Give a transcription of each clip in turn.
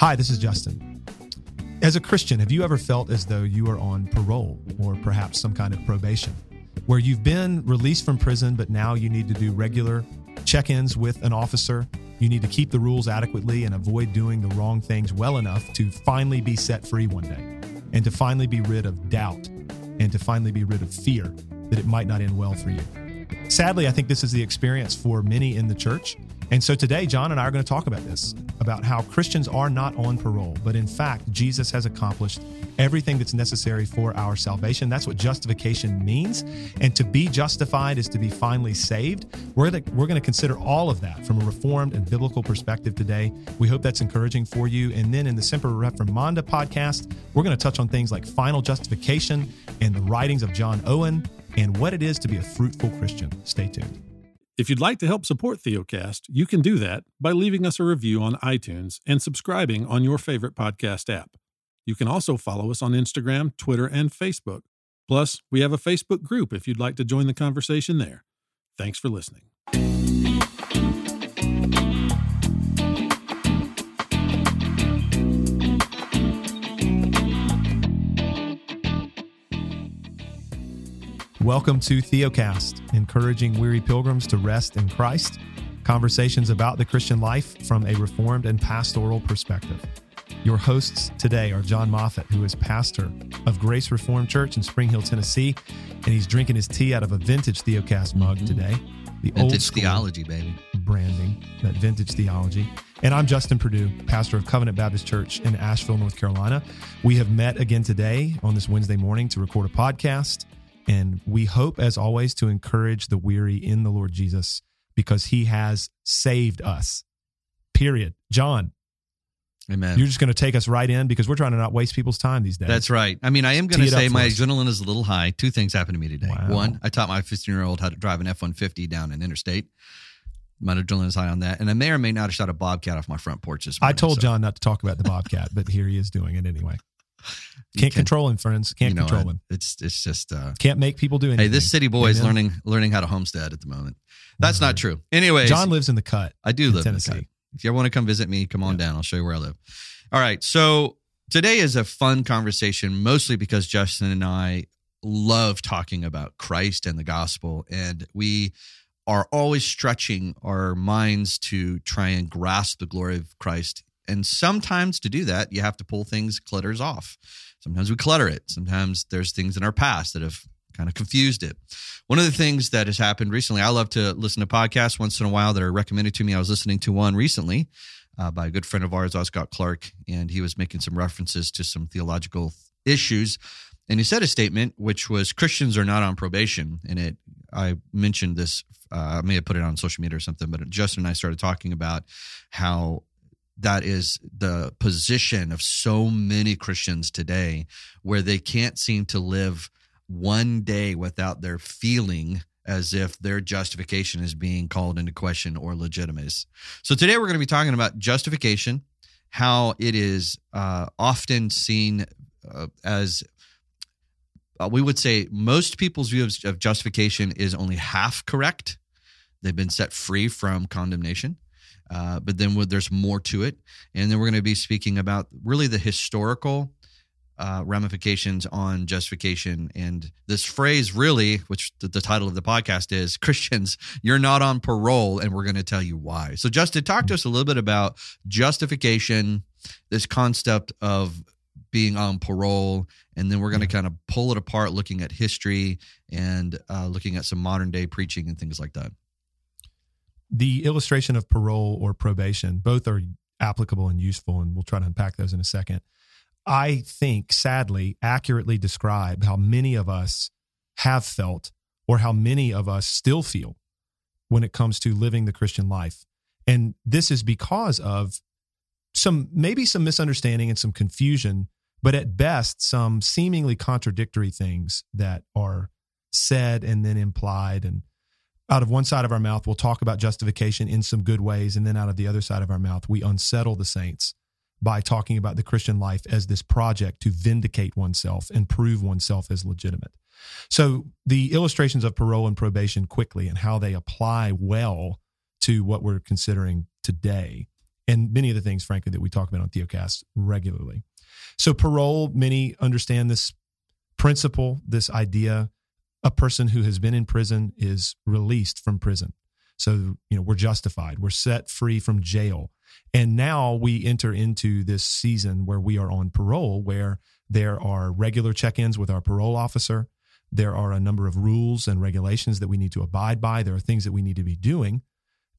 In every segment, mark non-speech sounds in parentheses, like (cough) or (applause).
Hi, this is Justin. As a Christian, have you ever felt as though you are on parole or perhaps some kind of probation, where you've been released from prison, but now you need to do regular check ins with an officer? You need to keep the rules adequately and avoid doing the wrong things well enough to finally be set free one day and to finally be rid of doubt and to finally be rid of fear that it might not end well for you. Sadly, I think this is the experience for many in the church. And so today, John and I are going to talk about this about how Christians are not on parole, but in fact, Jesus has accomplished everything that's necessary for our salvation. That's what justification means. And to be justified is to be finally saved. We're, the, we're going to consider all of that from a reformed and biblical perspective today. We hope that's encouraging for you. And then in the Semper Reformanda podcast, we're going to touch on things like final justification and the writings of John Owen and what it is to be a fruitful Christian. Stay tuned. If you'd like to help support Theocast, you can do that by leaving us a review on iTunes and subscribing on your favorite podcast app. You can also follow us on Instagram, Twitter, and Facebook. Plus, we have a Facebook group if you'd like to join the conversation there. Thanks for listening. Welcome to Theocast, encouraging weary pilgrims to rest in Christ. Conversations about the Christian life from a reformed and pastoral perspective. Your hosts today are John Moffitt, who is pastor of Grace Reformed Church in Spring Hill, Tennessee, and he's drinking his tea out of a vintage Theocast mug mm-hmm. today. The vintage old theology, baby. Branding, that vintage theology. And I'm Justin Perdue, pastor of Covenant Baptist Church in Asheville, North Carolina. We have met again today on this Wednesday morning to record a podcast. And we hope, as always, to encourage the weary in the Lord Jesus because he has saved us. Period. John. Amen. You're just going to take us right in because we're trying to not waste people's time these days. That's right. I mean, I am going to say my adrenaline is a little high. Two things happened to me today. Wow. One, I taught my 15 year old how to drive an F 150 down an interstate. My adrenaline is high on that. And I may or may not have shot a bobcat off my front porch this morning. I told so. John not to talk about the bobcat, but here he is doing it anyway. Can't can, control him, friends. Can't you know, control him. It's it's just uh, can't make people do anything. Hey, this city boy Amen. is learning learning how to homestead at the moment. That's mm-hmm. not true. Anyways, John lives in the cut. I do live Tennessee. in the cut. If you ever want to come visit me, come on yeah. down. I'll show you where I live. All right. So today is a fun conversation, mostly because Justin and I love talking about Christ and the gospel, and we are always stretching our minds to try and grasp the glory of Christ and sometimes to do that, you have to pull things, clutters off. Sometimes we clutter it. Sometimes there's things in our past that have kind of confused it. One of the things that has happened recently, I love to listen to podcasts once in a while that are recommended to me. I was listening to one recently uh, by a good friend of ours, Scott Clark, and he was making some references to some theological issues. And he said a statement which was Christians are not on probation. And it, I mentioned this, uh, I may have put it on social media or something, but Justin and I started talking about how that is the position of so many Christians today, where they can't seem to live one day without their feeling as if their justification is being called into question or legitimate. So today we're going to be talking about justification, how it is uh, often seen uh, as uh, we would say most people's view of, of justification is only half correct. They've been set free from condemnation. Uh, but then there's more to it. And then we're going to be speaking about really the historical uh, ramifications on justification. And this phrase, really, which the, the, title of the podcast is (laughs) Christians, you're not on parole, and we're going to tell you why. So, Justin, talk to us a little bit about justification, this concept of being on parole, and then we're going to kind of pull it apart, looking at history and uh, looking at some modern day preaching and things like that the illustration of parole or probation, both are applicable and useful, and we'll try to unpack those in a second. I think, sadly, accurately describe how many of us have felt or how many of us still feel when it comes to living the Christian life. And this is because of some, maybe some misunderstanding and some confusion, but at best, some seemingly contradictory things that are said and then implied and out of one side of our mouth, we'll talk about justification in some good ways. And then out of the other side of our mouth, we unsettle the saints by talking about the Christian life as this project to vindicate oneself and prove oneself as legitimate. So, the illustrations of parole and probation quickly and how they apply well to what we're considering today. and many of the things, frankly, that we talk about on Theocast regularly. So, parole, many understand this principle, this idea. A person who has been in prison is released from prison. So, you know, we're justified, we're set free from jail. And now we enter into this season where we are on parole, where there are regular check ins with our parole officer. There are a number of rules and regulations that we need to abide by. There are things that we need to be doing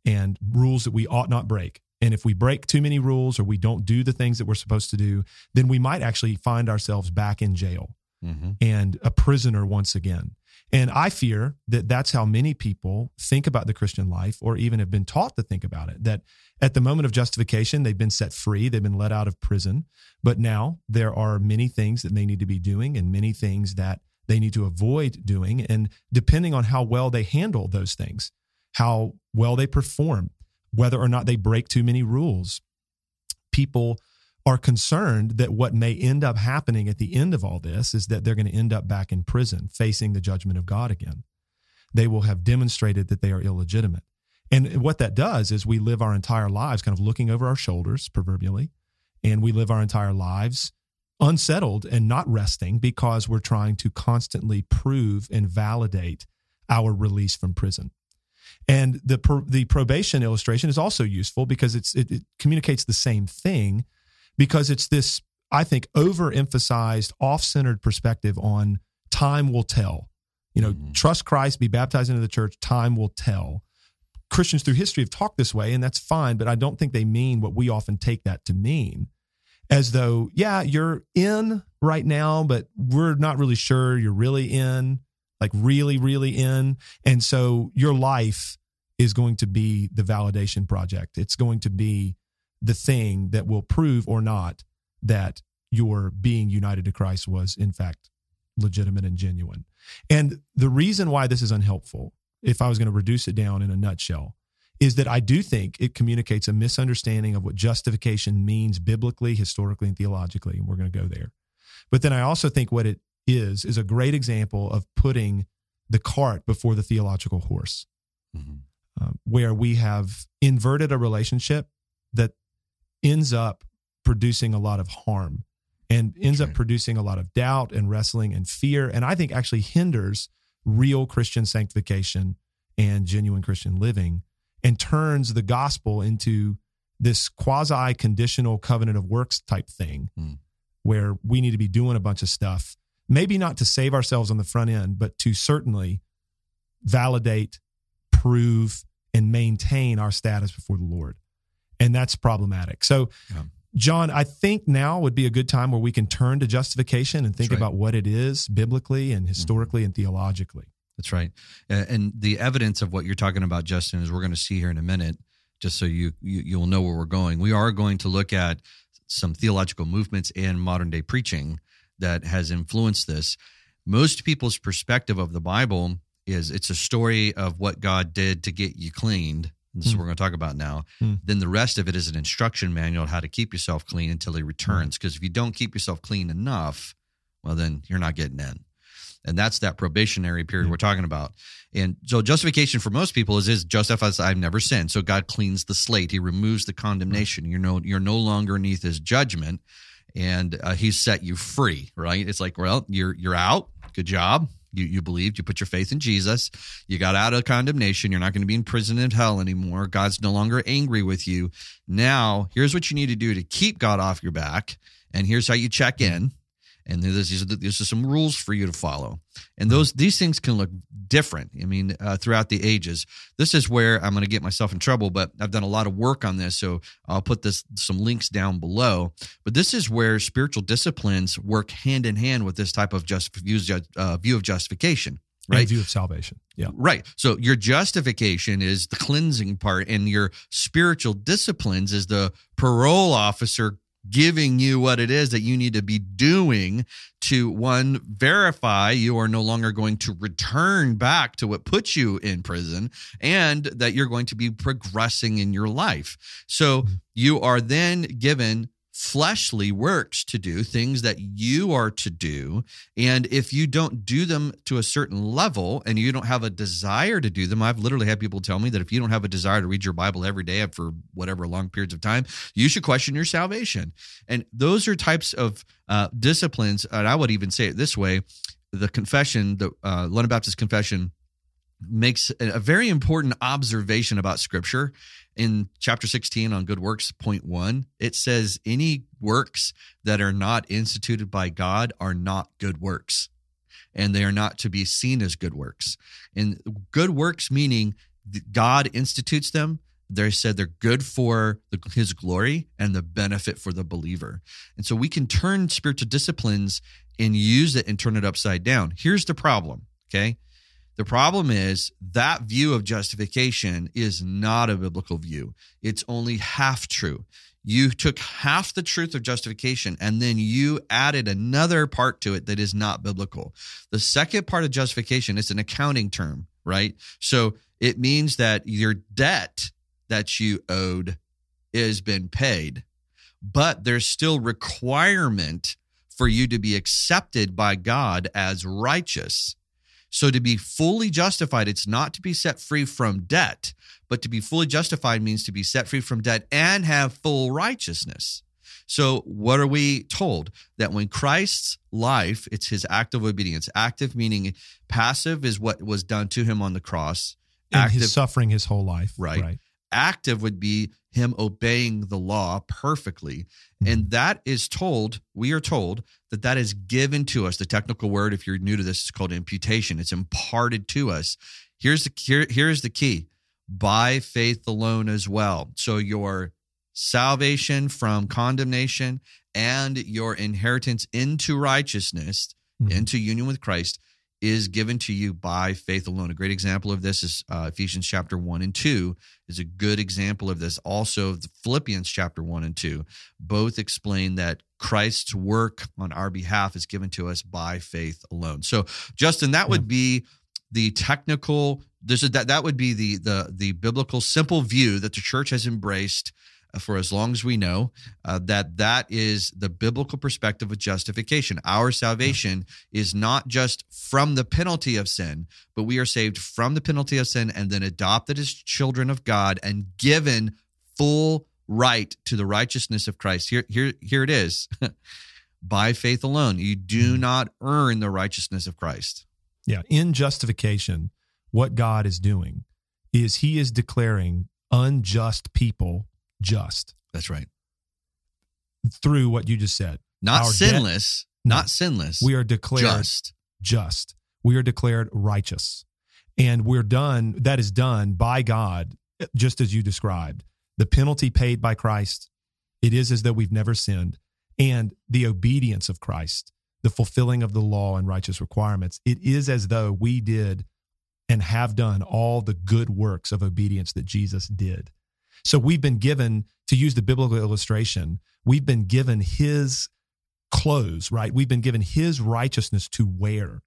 and rules that we ought not break. And if we break too many rules or we don't do the things that we're supposed to do, then we might actually find ourselves back in jail mm-hmm. and a prisoner once again. And I fear that that's how many people think about the Christian life or even have been taught to think about it. That at the moment of justification, they've been set free, they've been let out of prison. But now there are many things that they need to be doing and many things that they need to avoid doing. And depending on how well they handle those things, how well they perform, whether or not they break too many rules, people are concerned that what may end up happening at the end of all this is that they're going to end up back in prison facing the judgment of God again. They will have demonstrated that they are illegitimate. And what that does is we live our entire lives kind of looking over our shoulders, proverbially, and we live our entire lives unsettled and not resting because we're trying to constantly prove and validate our release from prison. And the the probation illustration is also useful because it's it, it communicates the same thing because it's this I think overemphasized off-centered perspective on time will tell. You know, mm-hmm. trust Christ, be baptized into the church, time will tell. Christians through history have talked this way and that's fine, but I don't think they mean what we often take that to mean as though, yeah, you're in right now, but we're not really sure you're really in, like really, really in. And so your life is going to be the validation project. It's going to be the thing that will prove or not that your being united to Christ was, in fact, legitimate and genuine. And the reason why this is unhelpful, if I was going to reduce it down in a nutshell, is that I do think it communicates a misunderstanding of what justification means biblically, historically, and theologically. And we're going to go there. But then I also think what it is, is a great example of putting the cart before the theological horse, mm-hmm. uh, where we have inverted a relationship that ends up producing a lot of harm and ends okay. up producing a lot of doubt and wrestling and fear. And I think actually hinders real Christian sanctification and genuine Christian living and turns the gospel into this quasi conditional covenant of works type thing mm. where we need to be doing a bunch of stuff, maybe not to save ourselves on the front end, but to certainly validate, prove, and maintain our status before the Lord. And that's problematic. So, yeah. John, I think now would be a good time where we can turn to justification and think right. about what it is biblically and historically mm-hmm. and theologically. That's right. And the evidence of what you're talking about, Justin, is we're going to see here in a minute, just so you, you you'll know where we're going. We are going to look at some theological movements and modern day preaching that has influenced this. Most people's perspective of the Bible is it's a story of what God did to get you cleaned. This mm. is what hmm. we're going to talk about now. Mm. Then the rest of it is an instruction manual on how to keep yourself clean until he returns. Because mm. if you don't keep yourself clean enough, well, then you're not getting in and that's that probationary period mm-hmm. we're talking about. And so justification for most people is is just as I've never sinned. So God cleans the slate. He removes the condemnation. You're no you're no longer beneath His judgment, and uh, He's set you free. Right? It's like well you're you're out. Good job. You, you believed, you put your faith in Jesus, you got out of condemnation, you're not going to be in prison in hell anymore. God's no longer angry with you. Now, here's what you need to do to keep God off your back. And here's how you check in and these are, these are some rules for you to follow. And those these things can look different i mean uh, throughout the ages. This is where i'm going to get myself in trouble but i've done a lot of work on this so i'll put this some links down below. But this is where spiritual disciplines work hand in hand with this type of just view, uh, view of justification right? and view of salvation yeah. Right. So your justification is the cleansing part and your spiritual disciplines is the parole officer giving you what it is that you need to be doing to one verify you are no longer going to return back to what puts you in prison and that you're going to be progressing in your life so mm-hmm. you are then given fleshly works to do, things that you are to do. And if you don't do them to a certain level and you don't have a desire to do them, I've literally had people tell me that if you don't have a desire to read your Bible every day for whatever long periods of time, you should question your salvation. And those are types of uh, disciplines. And I would even say it this way the confession, the uh, London Baptist Confession, makes a very important observation about scripture in chapter 16 on good works point 1 it says any works that are not instituted by god are not good works and they are not to be seen as good works. And good works meaning god institutes them they said they're good for the, his glory and the benefit for the believer. And so we can turn spiritual disciplines and use it and turn it upside down. Here's the problem okay the problem is that view of justification is not a biblical view. It's only half true. You took half the truth of justification and then you added another part to it that is not biblical. The second part of justification is an accounting term, right? So it means that your debt that you owed has been paid, but there's still requirement for you to be accepted by God as righteous. So to be fully justified, it's not to be set free from debt, but to be fully justified means to be set free from debt and have full righteousness. So what are we told? That when Christ's life, it's his act of obedience. Active meaning passive is what was done to him on the cross. And active, his suffering his whole life. Right. right. Active would be him obeying the law perfectly. And that is told, we are told that that is given to us. The technical word, if you're new to this, is called imputation. It's imparted to us. Here's the here, here's the key by faith alone as well. So your salvation from condemnation and your inheritance into righteousness, mm-hmm. into union with Christ is given to you by faith alone. A great example of this is uh, Ephesians chapter 1 and 2 is a good example of this. Also, Philippians chapter 1 and 2 both explain that Christ's work on our behalf is given to us by faith alone. So, Justin, that would be the technical this is that that would be the the the biblical simple view that the church has embraced for as long as we know uh, that that is the biblical perspective of justification. Our salvation is not just from the penalty of sin, but we are saved from the penalty of sin and then adopted as children of God and given full right to the righteousness of Christ. Here, here, here it is. (laughs) By faith alone, you do mm-hmm. not earn the righteousness of Christ. Yeah, in justification, what God is doing is He is declaring unjust people just. That's right. Through what you just said. Not Our sinless. Debt, not sinless. We are declared just. Just. We are declared righteous. And we're done, that is done by God, just as you described. The penalty paid by Christ, it is as though we've never sinned. And the obedience of Christ, the fulfilling of the law and righteous requirements, it is as though we did and have done all the good works of obedience that Jesus did. So we've been given, to use the biblical illustration, we've been given his clothes, right? We've been given his righteousness to wear.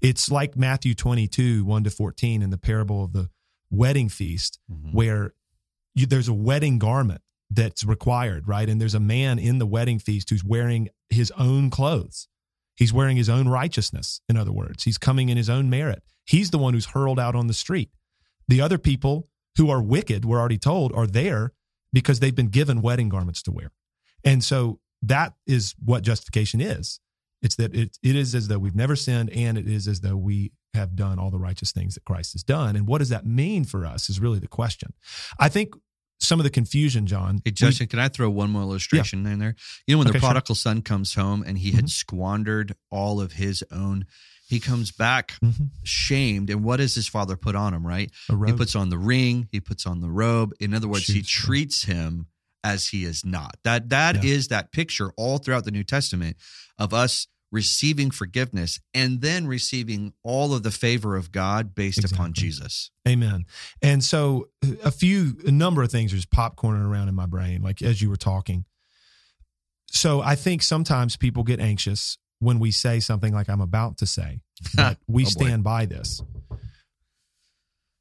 It's like Matthew 22, 1 to 14 in the parable of the wedding feast, mm-hmm. where you, there's a wedding garment that's required, right? And there's a man in the wedding feast who's wearing his own clothes. He's wearing his own righteousness, in other words. He's coming in his own merit. He's the one who's hurled out on the street. The other people who are wicked, we're already told, are there because they've been given wedding garments to wear. And so that is what justification is. It's that it, it is as though we've never sinned and it is as though we have done all the righteous things that Christ has done. And what does that mean for us is really the question. I think some of the confusion, John. Hey, Justin, we, can I throw one more illustration yeah. in there? You know, when okay, the prodigal sure. son comes home and he mm-hmm. had squandered all of his own he comes back mm-hmm. shamed. And what does his father put on him, right? He puts on the ring, he puts on the robe. In other words, he treats him as he is not. That that yeah. is that picture all throughout the New Testament of us receiving forgiveness and then receiving all of the favor of God based exactly. upon Jesus. Amen. And so a few a number of things are just popcorning around in my brain like as you were talking. So I think sometimes people get anxious when we say something like I'm about to say, (laughs) but we oh stand by this.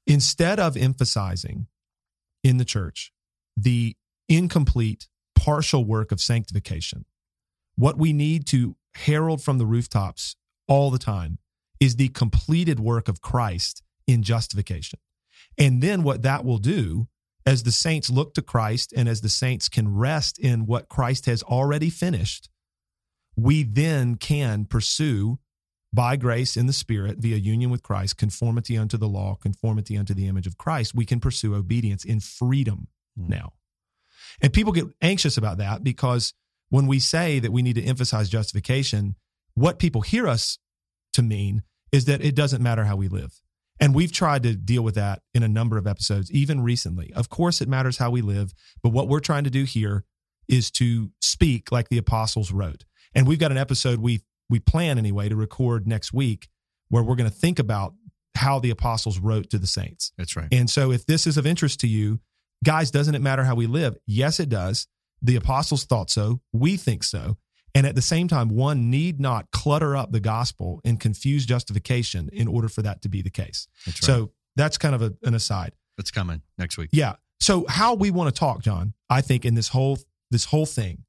Instead of emphasizing in the church the incomplete, partial work of sanctification. What we need to herald from the rooftops all the time is the completed work of Christ in justification. And then what that will do as the saints look to Christ and as the saints can rest in what Christ has already finished, we then can pursue by grace in the Spirit via union with Christ, conformity unto the law, conformity unto the image of Christ. We can pursue obedience in freedom Mm. now. And people get anxious about that because when we say that we need to emphasize justification, what people hear us to mean is that it doesn't matter how we live. And we've tried to deal with that in a number of episodes, even recently. Of course, it matters how we live, but what we're trying to do here is to speak like the apostles wrote. And we've got an episode we we plan anyway to record next week where we're going to think about how the apostles wrote to the saints. That's right. And so if this is of interest to you, guys, doesn't it matter how we live? Yes, it does. The apostles thought so. We think so. And at the same time, one need not clutter up the gospel and confuse justification in order for that to be the case. That's right. So that's kind of a, an aside. That's coming next week. Yeah. So how we want to talk, John, I think in this whole this whole thing,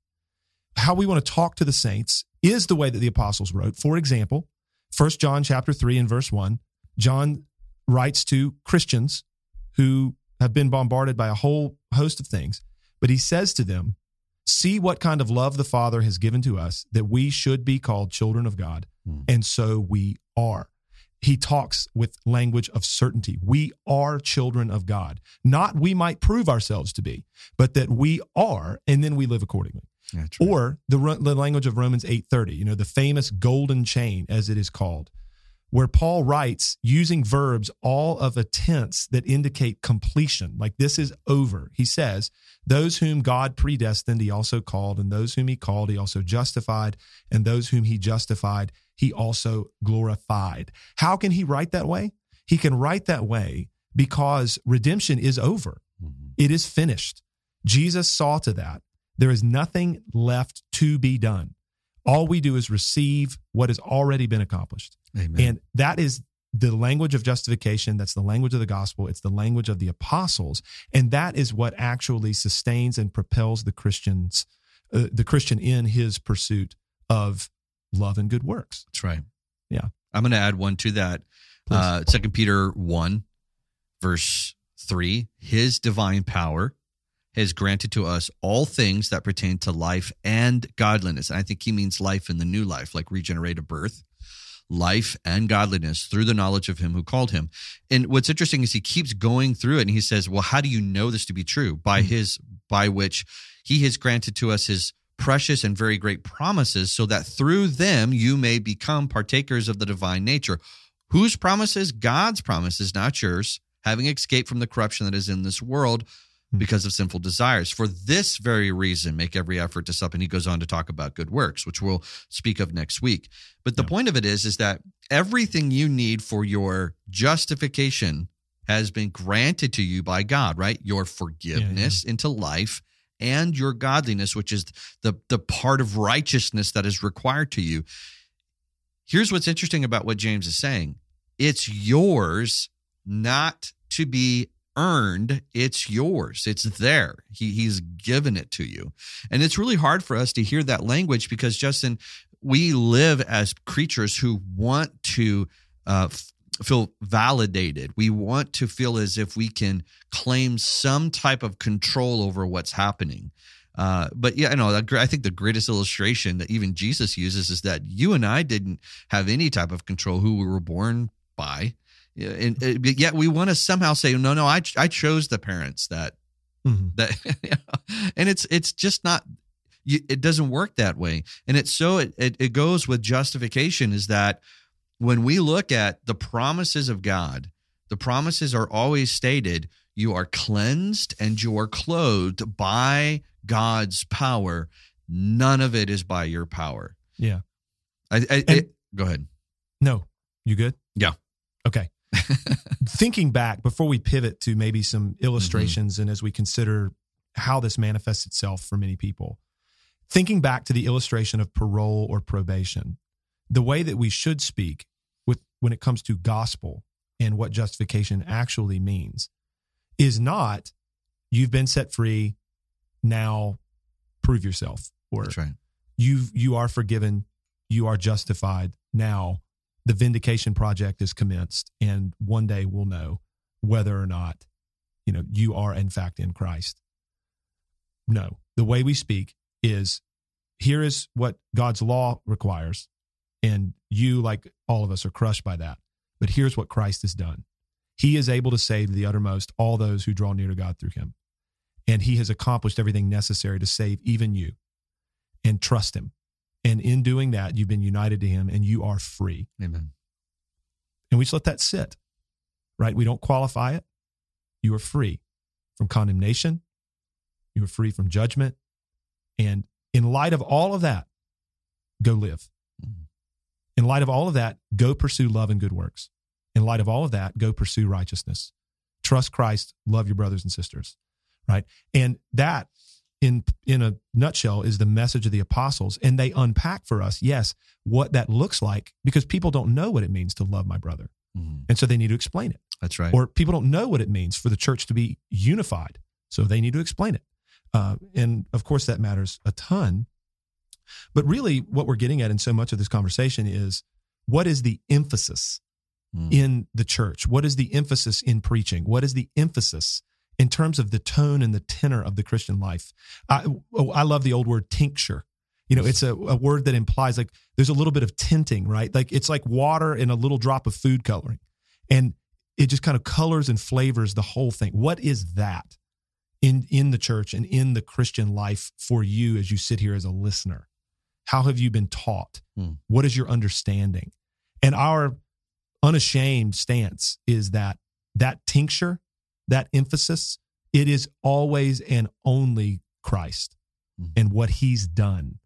how we want to talk to the saints is the way that the apostles wrote. For example, First John chapter 3 and verse 1, John writes to Christians who have been bombarded by a whole host of things, but he says to them, "See what kind of love the Father has given to us that we should be called children of God, Hmm. and so we are." He talks with language of certainty. We are children of God. Not we might prove ourselves to be, but that we are, and then we live accordingly. Or the, the language of Romans 8:30, you know, the famous golden chain as it is called, where Paul writes using verbs all of a tense that indicate completion, like this is over. He says, "Those whom God predestined, he also called, and those whom he called, he also justified, and those whom he justified, he also glorified." How can he write that way? He can write that way because redemption is over. Mhm. It is finished. Jesus saw to that. There is nothing left to be done. All we do is receive what has already been accomplished. Amen. And that is the language of justification. That's the language of the gospel. It's the language of the apostles. And that is what actually sustains and propels the Christians, uh, the Christian in his pursuit of love and good works. That's right. Yeah. I'm going to add one to that. Uh, Second Peter 1, verse 3 His divine power has granted to us all things that pertain to life and godliness. And I think he means life in the new life, like regenerated birth, life and godliness through the knowledge of him who called him. And what's interesting is he keeps going through it and he says, Well, how do you know this to be true? By Mhm. his, by which he has granted to us his precious and very great promises, so that through them you may become partakers of the divine nature. Whose promises? God's promises, not yours, having escaped from the corruption that is in this world Hmm. because of sinful desires. For this very reason, make every effort to sup. And he goes on to talk about good works, which we'll speak of next week. But the Yeah. point of it is, is that everything you need for your justification has been granted to you by God, right? Your forgiveness into life and your godliness, which is the, the part of righteousness that is required to you. Here's what's interesting about what James is saying it's yours not to be earned it's yours it's there he, he's given it to you and it's really hard for us to hear that language because justin we live as creatures who want to uh, feel validated we want to feel as if we can claim some type of control over what's happening uh, but yeah, I know. I think the greatest illustration that even Jesus uses is that you and I didn't have any type of control who we were born by. Yeah, and uh, but yet we want to somehow say, no, no, I I chose the parents that Mhm. that, (laughs) and it's it's just not. It doesn't work that way, and it's so it, it it goes with justification is that when we look at the promises of God, the promises are always stated: you are cleansed and you are clothed by God's power. None of it is by your power. Yeah. I, I, And- it- go ahead. No, you good? Yeah. Okay. (laughs) Thinking back before we pivot to maybe some mm-hmm. illustrations and as we consider how this manifests itself for many people, thinking back to the illustration of parole or probation, the way that we should speak with when it comes to gospel and what justification actually means is not you've been set free now prove yourself or That's right. you you are forgiven, you are justified. Now the vindication project is commenced and one day we'll know whether or not you know you are in fact in Christ. No. The way we speak is here is what God's law requires and you like all of us are crushed by that. But here's what Christ has done. He is able to save to the uttermost all those who draw near to God through him. And he has accomplished everything necessary to save even you and trust him. And in doing that, you've been united to him and you are free. Amen. And we just let that sit, right? We don't qualify it. You are free from condemnation, you are free from judgment. And in light of all of that, go live. Mhm. In light of all of that, go pursue love and good works. In light of all of that, go pursue righteousness. Trust Christ, love your brothers and sisters, right? And that in in a nutshell is the message of the apostles. And they unpack for us yes what that looks like because people don't know what it means to love my brother. Mhm. and so they need to explain it. That's right. or people don't know what it means for the church to be unified. So they need to explain it. Uh, and of course that matters a ton. But really what we're getting at in so much of this conversation is what is the emphasis Mm. in the church? What is the emphasis in preaching? What is the emphasis in terms of the tone and the tenor of the christian life i, oh, I love the old word tincture. You know it's a, a word that implies like there's a little bit of tinting right? Like it's like water and a little drop of food coloring. And it just kind of colors and flavors the whole thing. What is that in in the church and in the christian life for you as you sit here as a listener? How have you been taught? Hmm. what is your understanding? And our unashamed stance is that that tincture that emphasis it is always and only christ Mhm. and what he's done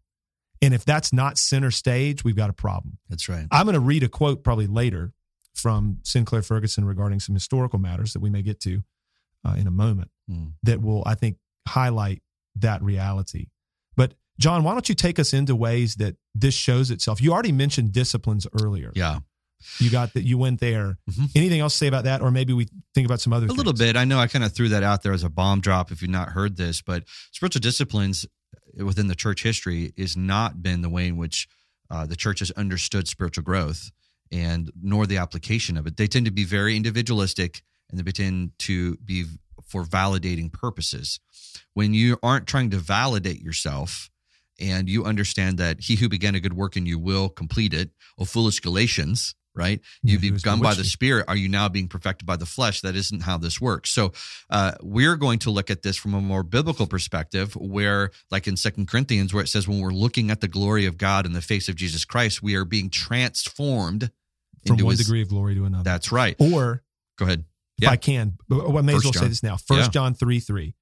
and if that's not center stage we've got a problem That's right. I'm going to read a quote probably later from Sinclair Ferguson regarding some historical matters that we may get to uh, in a moment Mm. that will, I think, highlight that reality. But John, why don't you take us into ways that this shows itself? You already mentioned disciplines earlier. Yeah. You got that. You went there. Mhm. Anything else to say about that, or maybe we think about some other A little bit. I know I kind of threw that out there as a bomb drop if you've not heard this, but spiritual disciplines within the church history is not been the way in which uh, the church has understood spiritual growth and nor the application of it. They tend to be very individualistic and they tend to be for validating purposes. When you aren't trying to validate yourself and you understand that he who began a good work in you will complete it, oh foolish Galatians, right? You've Yeah, begun by the. Spirit. Are you now being perfected by the flesh? That isn't how this works. So uh, we're going to look at this from a more biblical perspective, where, like in Second Corinthians, where it says, when we're looking at the glory of God in the face of Jesus Christ, we are being transformed from into one his- degree of glory to another. That's right. or Go ahead. if Yeah. I can, I may as First well say this now. First Yeah. John 3 3.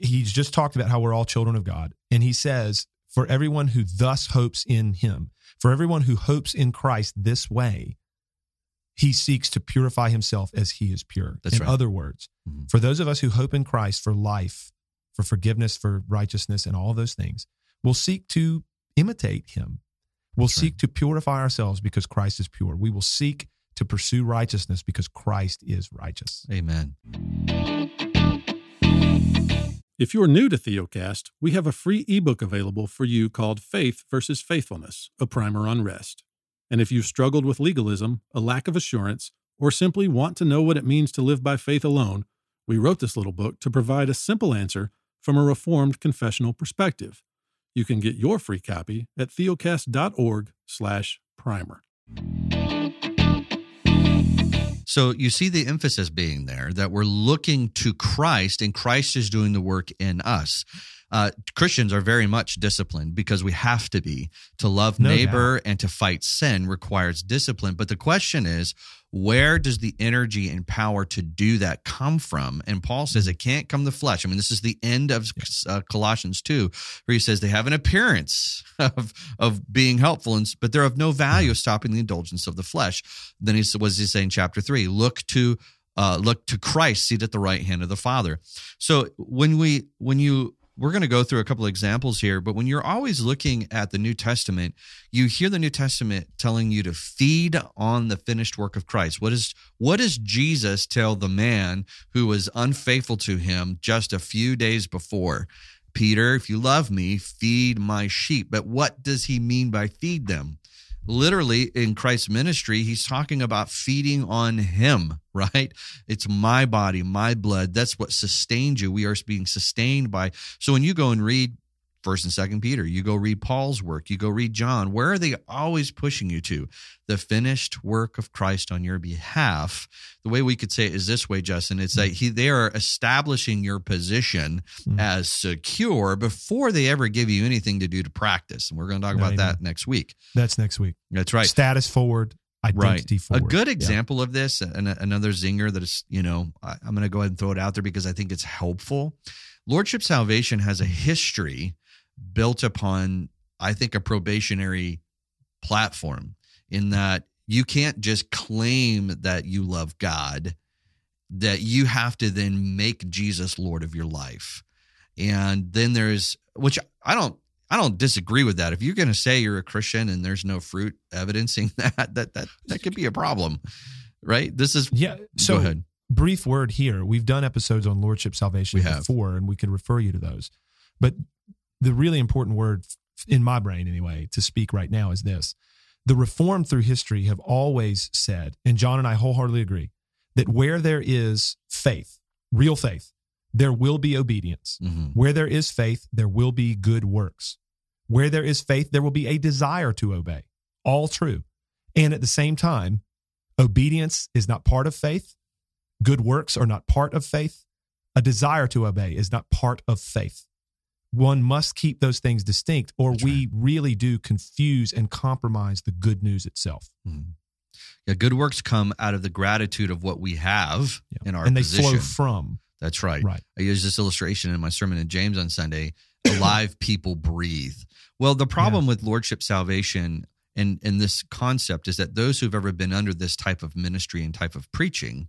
He's just talked about how we're all children of God. And he says, For everyone who thus hopes in him, for everyone who hopes in Christ this way, he seeks to purify himself as he is pure. That's in right. other words, Mhm. for those of us who hope in Christ for life, for forgiveness, for righteousness, and all those things, we'll seek to imitate him. We'll That's right. seek to purify ourselves because Christ is pure. We will seek to pursue righteousness because Christ is righteous. Amen. If you're new to Theocast, we have a free ebook available for you called Faith versus Faithfulness, a primer on rest. And if you've struggled with legalism, a lack of assurance, or simply want to know what it means to live by faith alone, we wrote this little book to provide a simple answer from a reformed confessional perspective. You can get your free copy at theocast.org/primer. So you see the emphasis being there that we're looking to Christ and Christ is doing the work in us. Uh, Christians are very much disciplined because we have to be. To love No neighbor and to fight sin requires discipline. But the question is, where does the energy and power to do that come from? And Paul says it can't come the flesh. I mean, this is the end of uh, Colossians 2, where he says they have an appearance (laughs) of, of being helpful, and, but they're of no value of stopping the indulgence of the flesh. Then he was he saying, chapter 3, look to uh, look to Christ seated at the right hand of the Father. So when we when you we're going to go through a couple examples here, but when you're always looking at the New Testament, you hear the New Testament telling you to feed on the finished work of Christ. What is what does Jesus tell the man who was unfaithful to him just a few days before? Peter, if you love me, feed my sheep. But what does he mean by feed them? Literally, in Christ's ministry, he's talking about feeding on him, (laughs) right? It's my body, my blood. That's what sustains you. We are being sustained by. So when you go and read first and second peter you go read paul's work you go read john where are they always pushing you to the finished work of christ on your behalf the way we could say it is this way justin it's that he they are establishing your position Mm. as secure before they ever give you anything to do to practice and we're going to talk about Amen. that next week That's next week. that's right Status forward, identity a forward. A good Yeah. example of this, and another zinger that is, you know, I, I'm going to go ahead and throw it out there because I think it's helpful. Lordship Salvation has a history built upon, I think, a probationary platform in that you can't just claim that you love God, that you have to then make Jesus Lord of your life. And then there's, which I don't, I don't disagree with that. If you're going to say you're a Christian and there's no fruit evidencing (laughs) that, that that that could be a problem, right? This is Yeah. So go ahead. brief word here. We've done episodes on lordship salvation before, and we can refer you to those. But the really important word in my brain, anyway, to speak right now is this: the reform through history have always said, and John and I wholeheartedly agree, that where there is faith, real faith, there will be obedience. Mhm. Where there is faith, there will be good works. Where there is faith, there will be a desire to obey. All true. And at the same time, obedience is not part of faith. Good works are not part of faith. A desire to obey is not part of faith. One must keep those things distinct, or That's we really do confuse and compromise the good news itself. Mhm. Yeah, good works come out of the gratitude of what we have Yeah. in our and they position. flow from. That's right. Right. I use this illustration in my sermon in James on Sunday. Alive (coughs) people breathe. Well, the problem with lordship salvation and and this concept is that those who've ever been under this type of ministry and type of preaching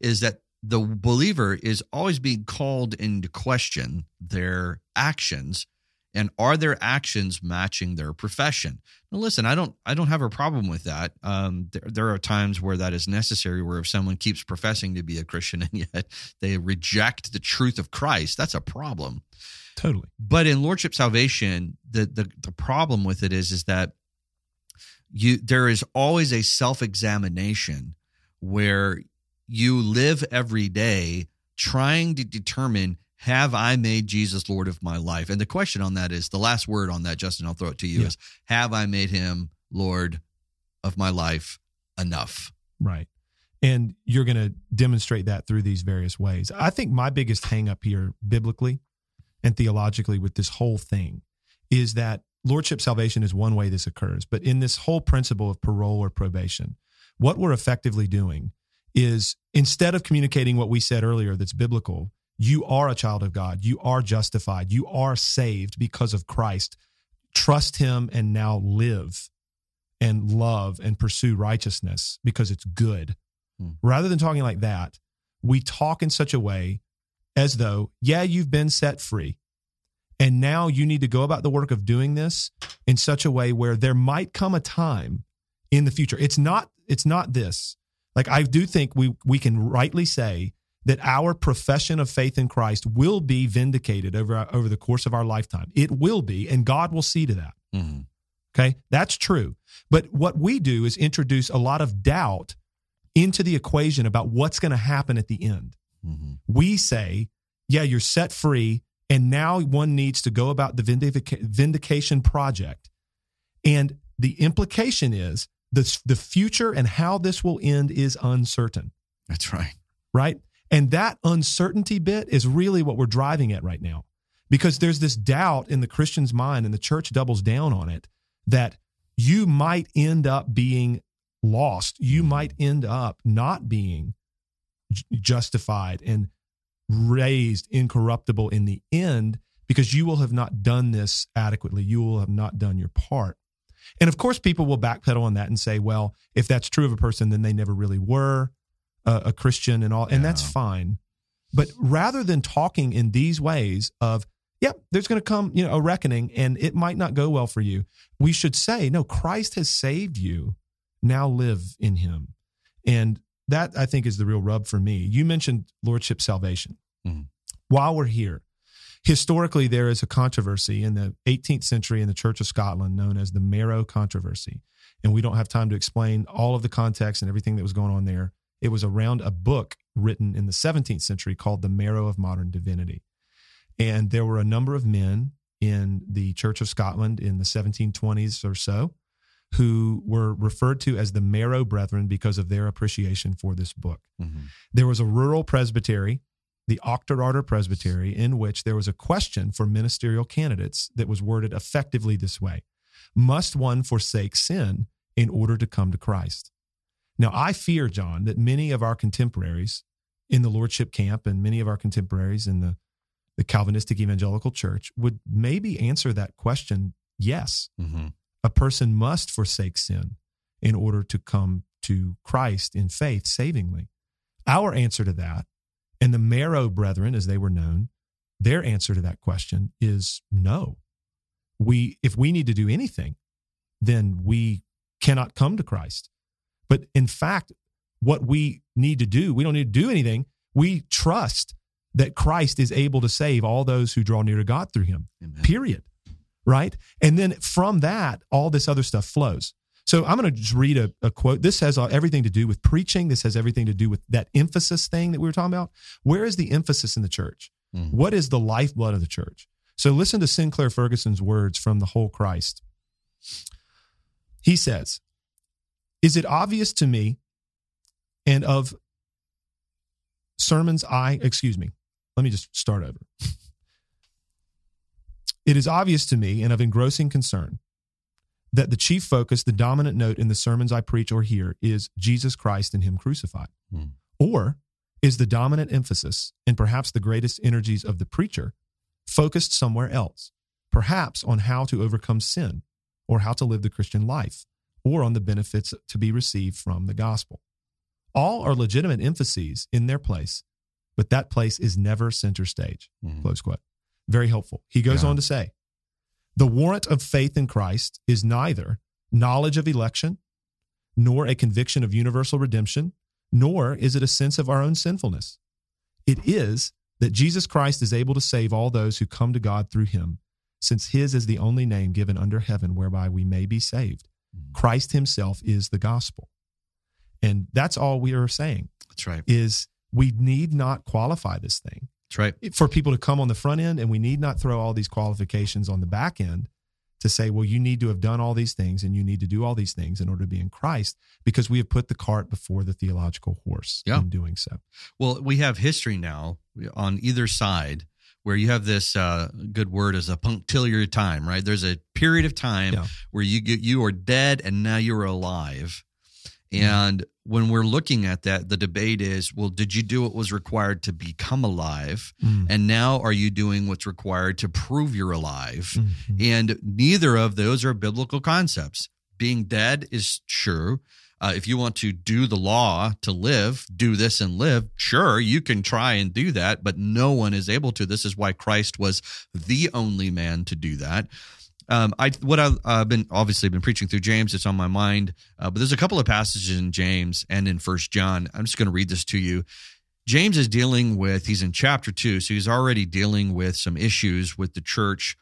is that the believer is always being called into question their actions and are their actions matching their profession? Now listen i don't i don't have a problem with that. Um, there, there are times where that is necessary where if someone keeps professing to be a christian (laughs) and yet they reject the truth of christ that's a problem. Totally. but in lordship salvation the the, the problem with it is is that you there is always a self-examination where you live every day trying to determine have i made jesus lord of my life and the question on that is the last word on that justin i'll throw it to you Yeah. is have i made him lord of my life enough Right. And you're going to demonstrate that through these various ways. I think my biggest hang up here, biblically and theologically, with this whole thing is that lordship salvation is one way this occurs. But in this whole principle of parole or probation, what we're effectively doing is instead of communicating what we said earlier that's biblical, you are a child of God, you are justified, you are saved because of Christ. Trust him and now live and love and pursue righteousness because it's good. Hmm. Rather than talking like that, we talk in such a way as though, yeah, you've been set free. And now you need to go about the work of doing this in such a way where there might come a time in the future. It's not it's not this. Like I do think we we can rightly say that our profession of faith in Christ will be vindicated over over the course of our lifetime. It will be and God will see to that. Mhm. Okay, that's true. But what we do is introduce a lot of doubt into the equation about what's going to happen at the end. Mhm. We say, yeah, you're set free, and now one needs to go about the vindica- vindication project. And the implication is the, the future and how this will end is uncertain, that's right right? And that uncertainty bit is really what we're driving at right now because there's this doubt in the Christian's mind, and the church doubles down on it that you might end up being lost. You might end up not being j- justified and raised incorruptible in the end because you will have not done this adequately. You will have not done your part. And of course, people will backpedal on that and say, well, if that's true of a person, then they never really were a, a Christian and all, and that's fine. But rather than talking in these ways of, yep, there's going to come, you know, a reckoning and it might not go well for you, we should say, no, Christ has saved you. Now live in him. And that I think is the real rub for me. You mentioned lordship salvation. Mhm. While we're here, historically there is a controversy in the 18th century in the Church of Scotland known as the Marrow controversy. And we don't have time to explain all of the context and everything that was going on there. It was around a book written in the 17th century called The Marrow of Modern Divinity. And there were a number of men in the Church of Scotland in the 1720s or so who were referred to as the Marrow Brethren because of their appreciation for this book. Mhm. There was a rural presbytery, the Auchterarder Presbytery, in which there was a question for ministerial candidates that was worded effectively this way Must one forsake sin in order to come to Christ? Now, I fear, John, that many of our contemporaries in the Lordship camp and many of our contemporaries in the, the Calvinistic evangelical church would maybe answer that question yes Mhm. a person must forsake sin in order to come to Christ in faith savingly. Our answer to that, and the Marrow brethren, as they were known, their answer to that question is no. We, if we need to do anything, then we cannot come to Christ. But in fact, what we need to do, we don't need to do anything. We trust that Christ is able to save all those who draw near to God through him Amen. period. Right. And then from that, all this other stuff flows. So I'm going to just read a, a quote. This has everything to do with preaching. This has everything to do with that emphasis thing that we were talking about. Where is the emphasis in the church? Mhm. What is the lifeblood of the church? So listen to Sinclair Ferguson's words from The Whole Christ. He says, Is it obvious to me and of sermons I, excuse me, let me just start over. (laughs) It is obvious to me and of engrossing concern that the chief focus, the dominant note in the sermons I preach or hear is Jesus Christ and Him crucified. Hmm. Or is the dominant emphasis and perhaps the greatest energies of the preacher focused somewhere else, perhaps on how to overcome sin or how to live the Christian life or on the benefits to be received from the gospel? All are legitimate emphases in their place, but that place is never center stage. Mhm. Close quote. Very helpful. He goes Yeah. on to say, the warrant of faith in Christ is neither knowledge of election, nor a conviction of universal redemption, nor is it a sense of our own sinfulness. It is that Jesus Christ is able to save all those who come to God through him, since his is the only name given under heaven whereby we may be saved. Mhm. Christ himself is the gospel. And that's all we are saying That's right. is we need not qualify this thing That's right. for people to come on the front end and we need not throw all these qualifications on the back end to say well you need to have done all these things and you need to do all these things in order to be in christ because we have put the cart before the theological horse Yeah. in doing so Well, we have history now on either side where you have this uh, good word as a punctiliar time, right? There's a period of time Yeah. where you get you are dead and now you're alive. Mm-hmm. And when we're looking at that, the debate is, well, did you do what was required to become alive? And now are you doing what's required to prove you're alive? Mhm. And neither of those are biblical concepts. Being dead is true. Uh, if you want to do the law to live, do this and live, sure, you can try and do that, but no one is able to. This is why Christ was the only man to do that. Um, I what I've uh, been obviously been preaching through James. It's on my mind, uh, but there's a couple of passages in James and in First John. I'm just going to read this to you. James is dealing with. He's in chapter two, so he's already dealing with some issues with the church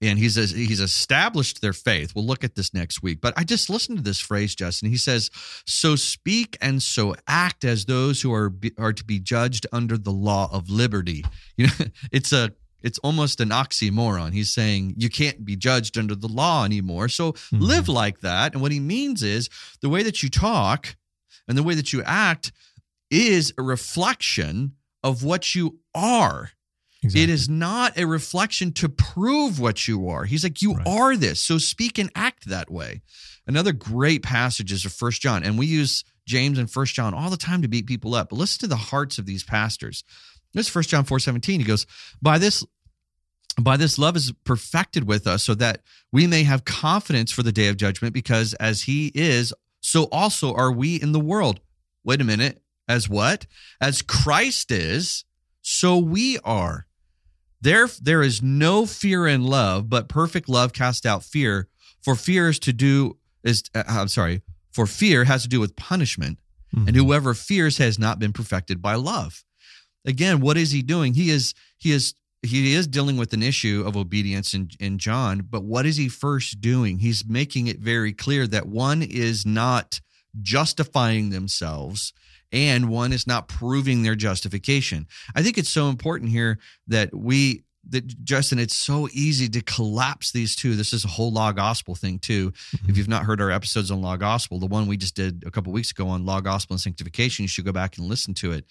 and he's he's established their faith. We'll look at this next week. But I just listened to this phrase, Justin. He says, "So speak and so act as those who are be, are to be judged under the law of liberty." (laughs) You know, it's a it's almost an oxymoron. He's saying you can't be judged under the law anymore. So Mhm. live like that. And what he means is the way that you talk and the way that you act is a reflection of what you are. Exactly. It is not a reflection to prove what you are. He's like, you Right. are this. So speak and act that way. Another great passage is of First John, and we use James and First John all the time to beat people up. But listen to the hearts of these pastors. This is First John four seventeen. He goes, by this. By this love is perfected with us so that we may have confidence for the day of judgment, because as he is, so also are we in the world. Wait a minute. As what? As Christ is, so we are. There, there is no fear in love, but perfect love casts out fear. For fear is to do is uh, I'm sorry. For fear has to do with punishment, and Mhm. whoever fears has not been perfected by love. Again, what is he doing? He is he is he is dealing with an issue of obedience in, in John, but what is he first doing? He's making it very clear that one is not justifying themselves and one is not proving their justification. I think it's so important here that we that Justin, it's so easy to collapse these two. This is a whole law gospel thing too. Mm-hmm. If you've not heard our episodes on law gospel, the one we just did a couple weeks ago on law gospel and sanctification, you should go back and listen to it.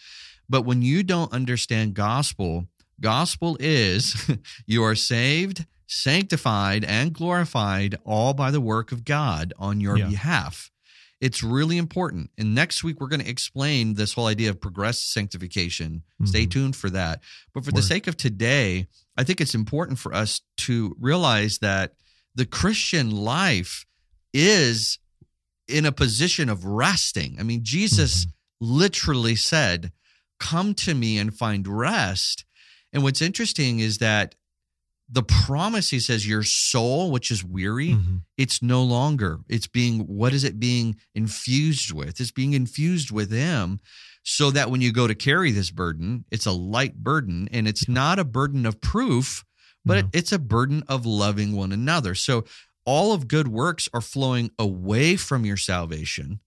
But when you don't understand gospel, gospel is (laughs) you are saved, sanctified, and glorified all by the work of God on your yeah. behalf. It's really important. And next week, we're going to explain this whole idea of progressive sanctification. Mm-hmm. Stay tuned for that. But for Word. the sake of today, I think it's important for us to realize that the Christian life is in a position of resting. I mean, Jesus mm-hmm. literally said, Come to me and find rest. And what's interesting is that the promise he says your soul which is weary mm-hmm. it's no longer it's being what is it being infused with it's being infused with him so that when you go to carry this burden it's a light burden and it's not a burden of proof but no. it's a burden of loving one another so all of good works are flowing away from your salvation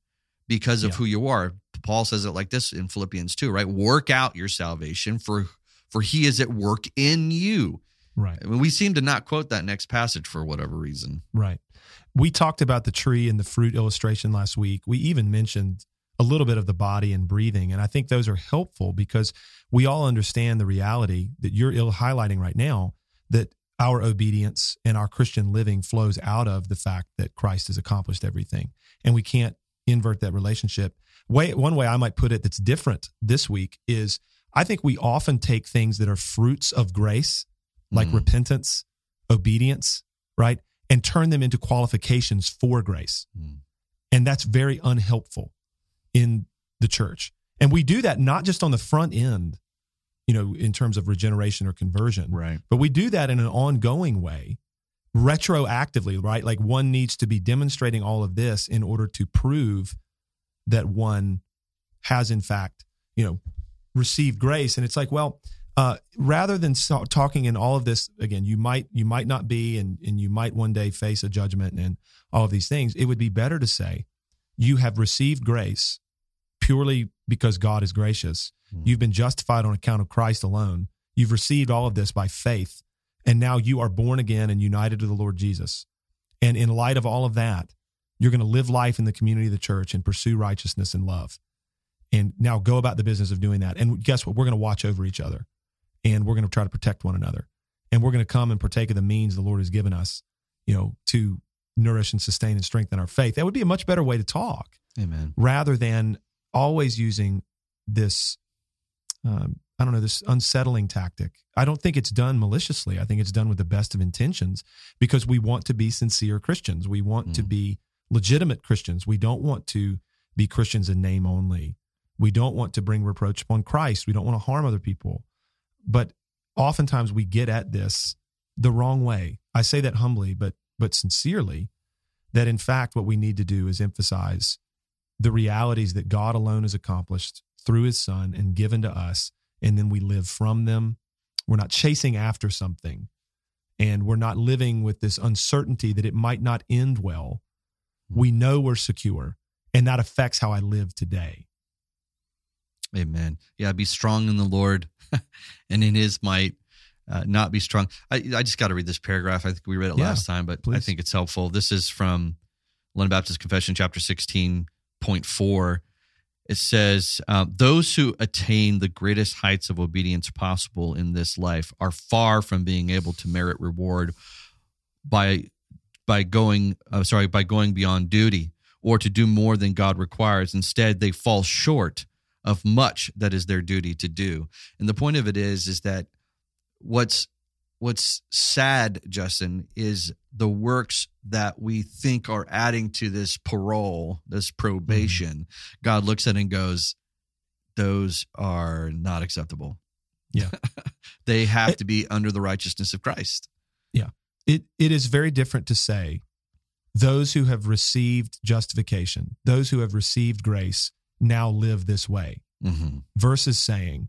because of yeah. who you are paul says it like this in philippians 2 right work out your salvation for for he is at work in you Right. I mean, we seem to not quote that next passage for whatever reason. Right. We talked about the tree and the fruit illustration last week. We even mentioned a little bit of the body and breathing. And I think those are helpful because we all understand the reality that you're ill highlighting right now that our obedience and our Christian living flows out of the fact that Christ has accomplished everything. And we can't invert that relationship. Way one way I might put it that's different this week is I think we often take things that are fruits of grace like mm. repentance, obedience, right? And turn them into qualifications for grace. Mm. And that's very unhelpful in the church. And we do that not just on the front end, you know, in terms of regeneration or conversion, right? But we do that in an ongoing way, retroactively, right? Like one needs to be demonstrating all of this in order to prove that one has, in fact, you know, received grace. And it's like, well, uh, rather than so- talking in all of this again, you might you might not be, and and you might one day face a judgment and all of these things. It would be better to say, you have received grace purely because God is gracious. Mm. You've been justified on account of Christ alone. You've received all of this by faith, and now you are born again and united to the Lord Jesus. And in light of all of that, you're going to live life in the community of the church and pursue righteousness and love. And now go about the business of doing that. And guess what? We're going to watch over each other and we're going to try to protect one another. And we're going to come and partake of the means the Lord has given us, you know, to nourish and sustain and strengthen our faith. That would be a much better way to talk. Amen. Rather than always using this, um, I don't know, this unsettling tactic. I don't think it's done maliciously. I think it's done with the best of intentions because we want to be sincere Christians. We want mm. to be legitimate Christians. We don't want to be Christians in name only. We don't want to bring reproach upon Christ. We don't want to harm other people. But oftentimes we get at this the wrong way. I say that humbly, but but sincerely, that in fact what we need to do is emphasize the realities that God alone has accomplished through his son and given to us, and then we live from them. We're not chasing after something, and we're not living with this uncertainty that it might not end well. We know we're secure, and that affects how I live today. Amen. Yeah, be strong in the Lord (laughs) and in his might. Uh, not be strong. I, I just got to read this paragraph. I think we read it yeah, last time, but please. I think it's helpful. This is from London Baptist Confession, chapter 16.4. It says, uh, Those who attain the greatest heights of obedience possible in this life are far from being able to merit reward by by going uh, sorry by going beyond duty or to do more than God requires. Instead, they fall short of much that is their duty to do. And the point of it is is that what's what's sad, Justin, is the works that we think are adding to this parole, this probation. Mm-hmm. God looks at it and goes, those are not acceptable. Yeah. (laughs) they have it, to be under the righteousness of Christ. Yeah. It it is very different to say those who have received justification, those who have received grace now live this way mm-hmm. versus saying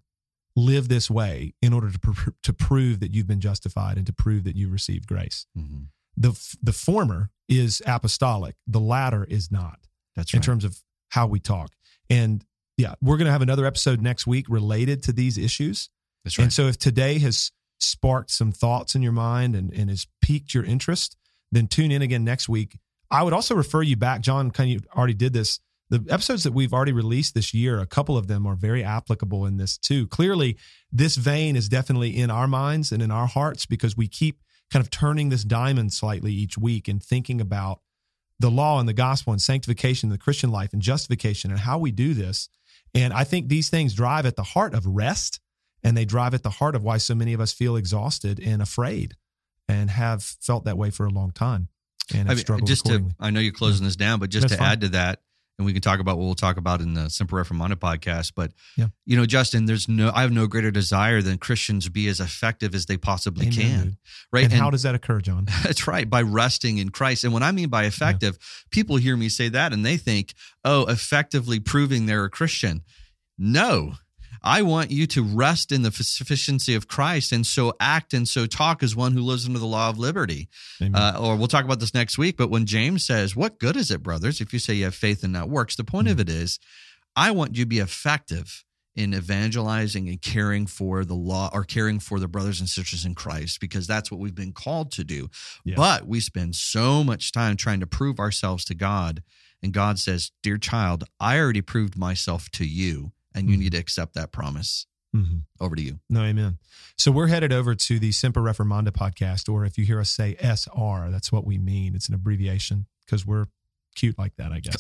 live this way in order to pr- to prove that you've been justified and to prove that you've received grace. Mhm. The the former is apostolic, the latter is not That's in terms of how we talk. And yeah, we're going to have another episode next week related to these issues. That's right. And so if today has sparked some thoughts in your mind and, and has piqued your interest, then tune in again next week. I would also refer you back, John, kind of already did this. The episodes that we've already released this year, a couple of them are very applicable in this too. Clearly, this vein is definitely in our minds and in our hearts because we keep kind of turning this diamond slightly each week and thinking about the law and the gospel and sanctification, the Christian life and justification and how we do this. And I think these things drive at the heart of rest and they drive at the heart of why so many of us feel exhausted and afraid and have felt that way for a long time and I have mean, struggled just to. I know you're closing this down, but just That's to fine. add to that, and we can talk about what we'll talk about in the Semper Reformanda podcast. But Yeah. you know, Justin, there's no, I have no greater desire than Christians be as effective as they possibly Amen, can. Right? And, how does that occur, John? (laughs) That's right, by resting in Christ. And what I mean by effective, people hear me say that and they think, oh, effectively proving they're a Christian. No, I want you to rest in the sufficiency of Christ and so act and so talk as one who lives under the law of liberty. Uh, or we'll talk about this next week. But when James says, What good is it, brothers, if you say you have faith and not works? The point of Mm-hmm. it is, I want you to be effective in evangelizing and caring for the law or caring for the brothers and sisters in Christ because that's what we've been called to do. Yeah. But we spend so much time trying to prove ourselves to God. And God says, Dear child, I already proved myself to you, and you need to accept that promise. Mhm. Over to you. No, amen. So we're headed over to the Semper Reformanda podcast, or if you hear us say SR, that's what we mean. It's an abbreviation because we're cute like that, I guess.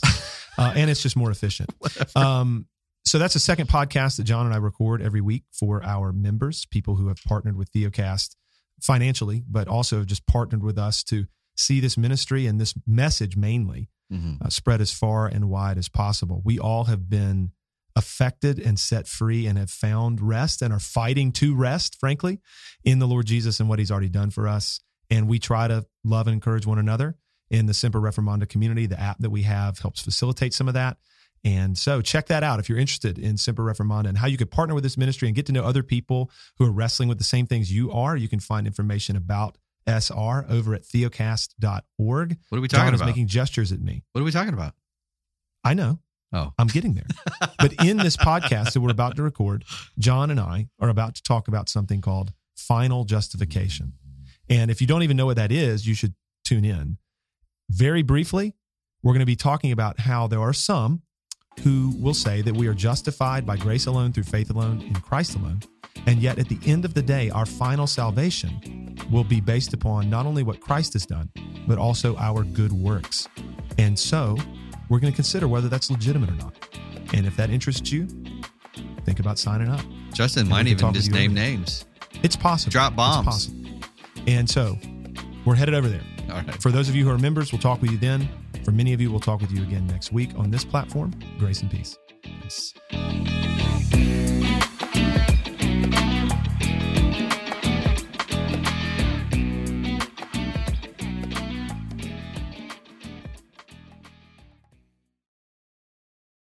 (laughs) uh, and it's just more efficient. (laughs) Um, so that's a second podcast that John and I record every week for our members, people who have partnered with Theocast financially, but also have just partnered with us to see this ministry and this message mainly Mhm. uh, spread as far and wide as possible. We all have been affected and set free and have found rest and are fighting to rest, frankly, in the Lord Jesus and what he's already done for us. And we try to love and encourage one another in the Semper Reformanda community. The app that we have helps facilitate some of that. And so check that out if you're interested in Semper Reformanda and how you could partner with this ministry and get to know other people who are wrestling with the same things you are. You can find information about SR over at theocast.org. What are we John talking is about? making gestures at me. what are we talking about? I know. Oh. I'm getting there. but in this podcast that we're about to record, John and I are about to talk about something called final justification. And if you don't even know what that is, you should tune in. Very briefly, we're going to be talking about how there are some who will say that we are justified by grace alone through faith alone in Christ alone. And yet, at the end of the day, our final salvation will be based upon not only what Christ has done, but also our good works. And so, we're going to consider whether that's legitimate or not. And if that interests you, think about signing up. Justin And might even just name later. names. It's possible. Drop bombs. It's possible. And so, we're headed over there. All right. For those of you who are members, we'll talk with you then. For many of you, we'll talk with you again next week on this platform. Grace and peace. Yes.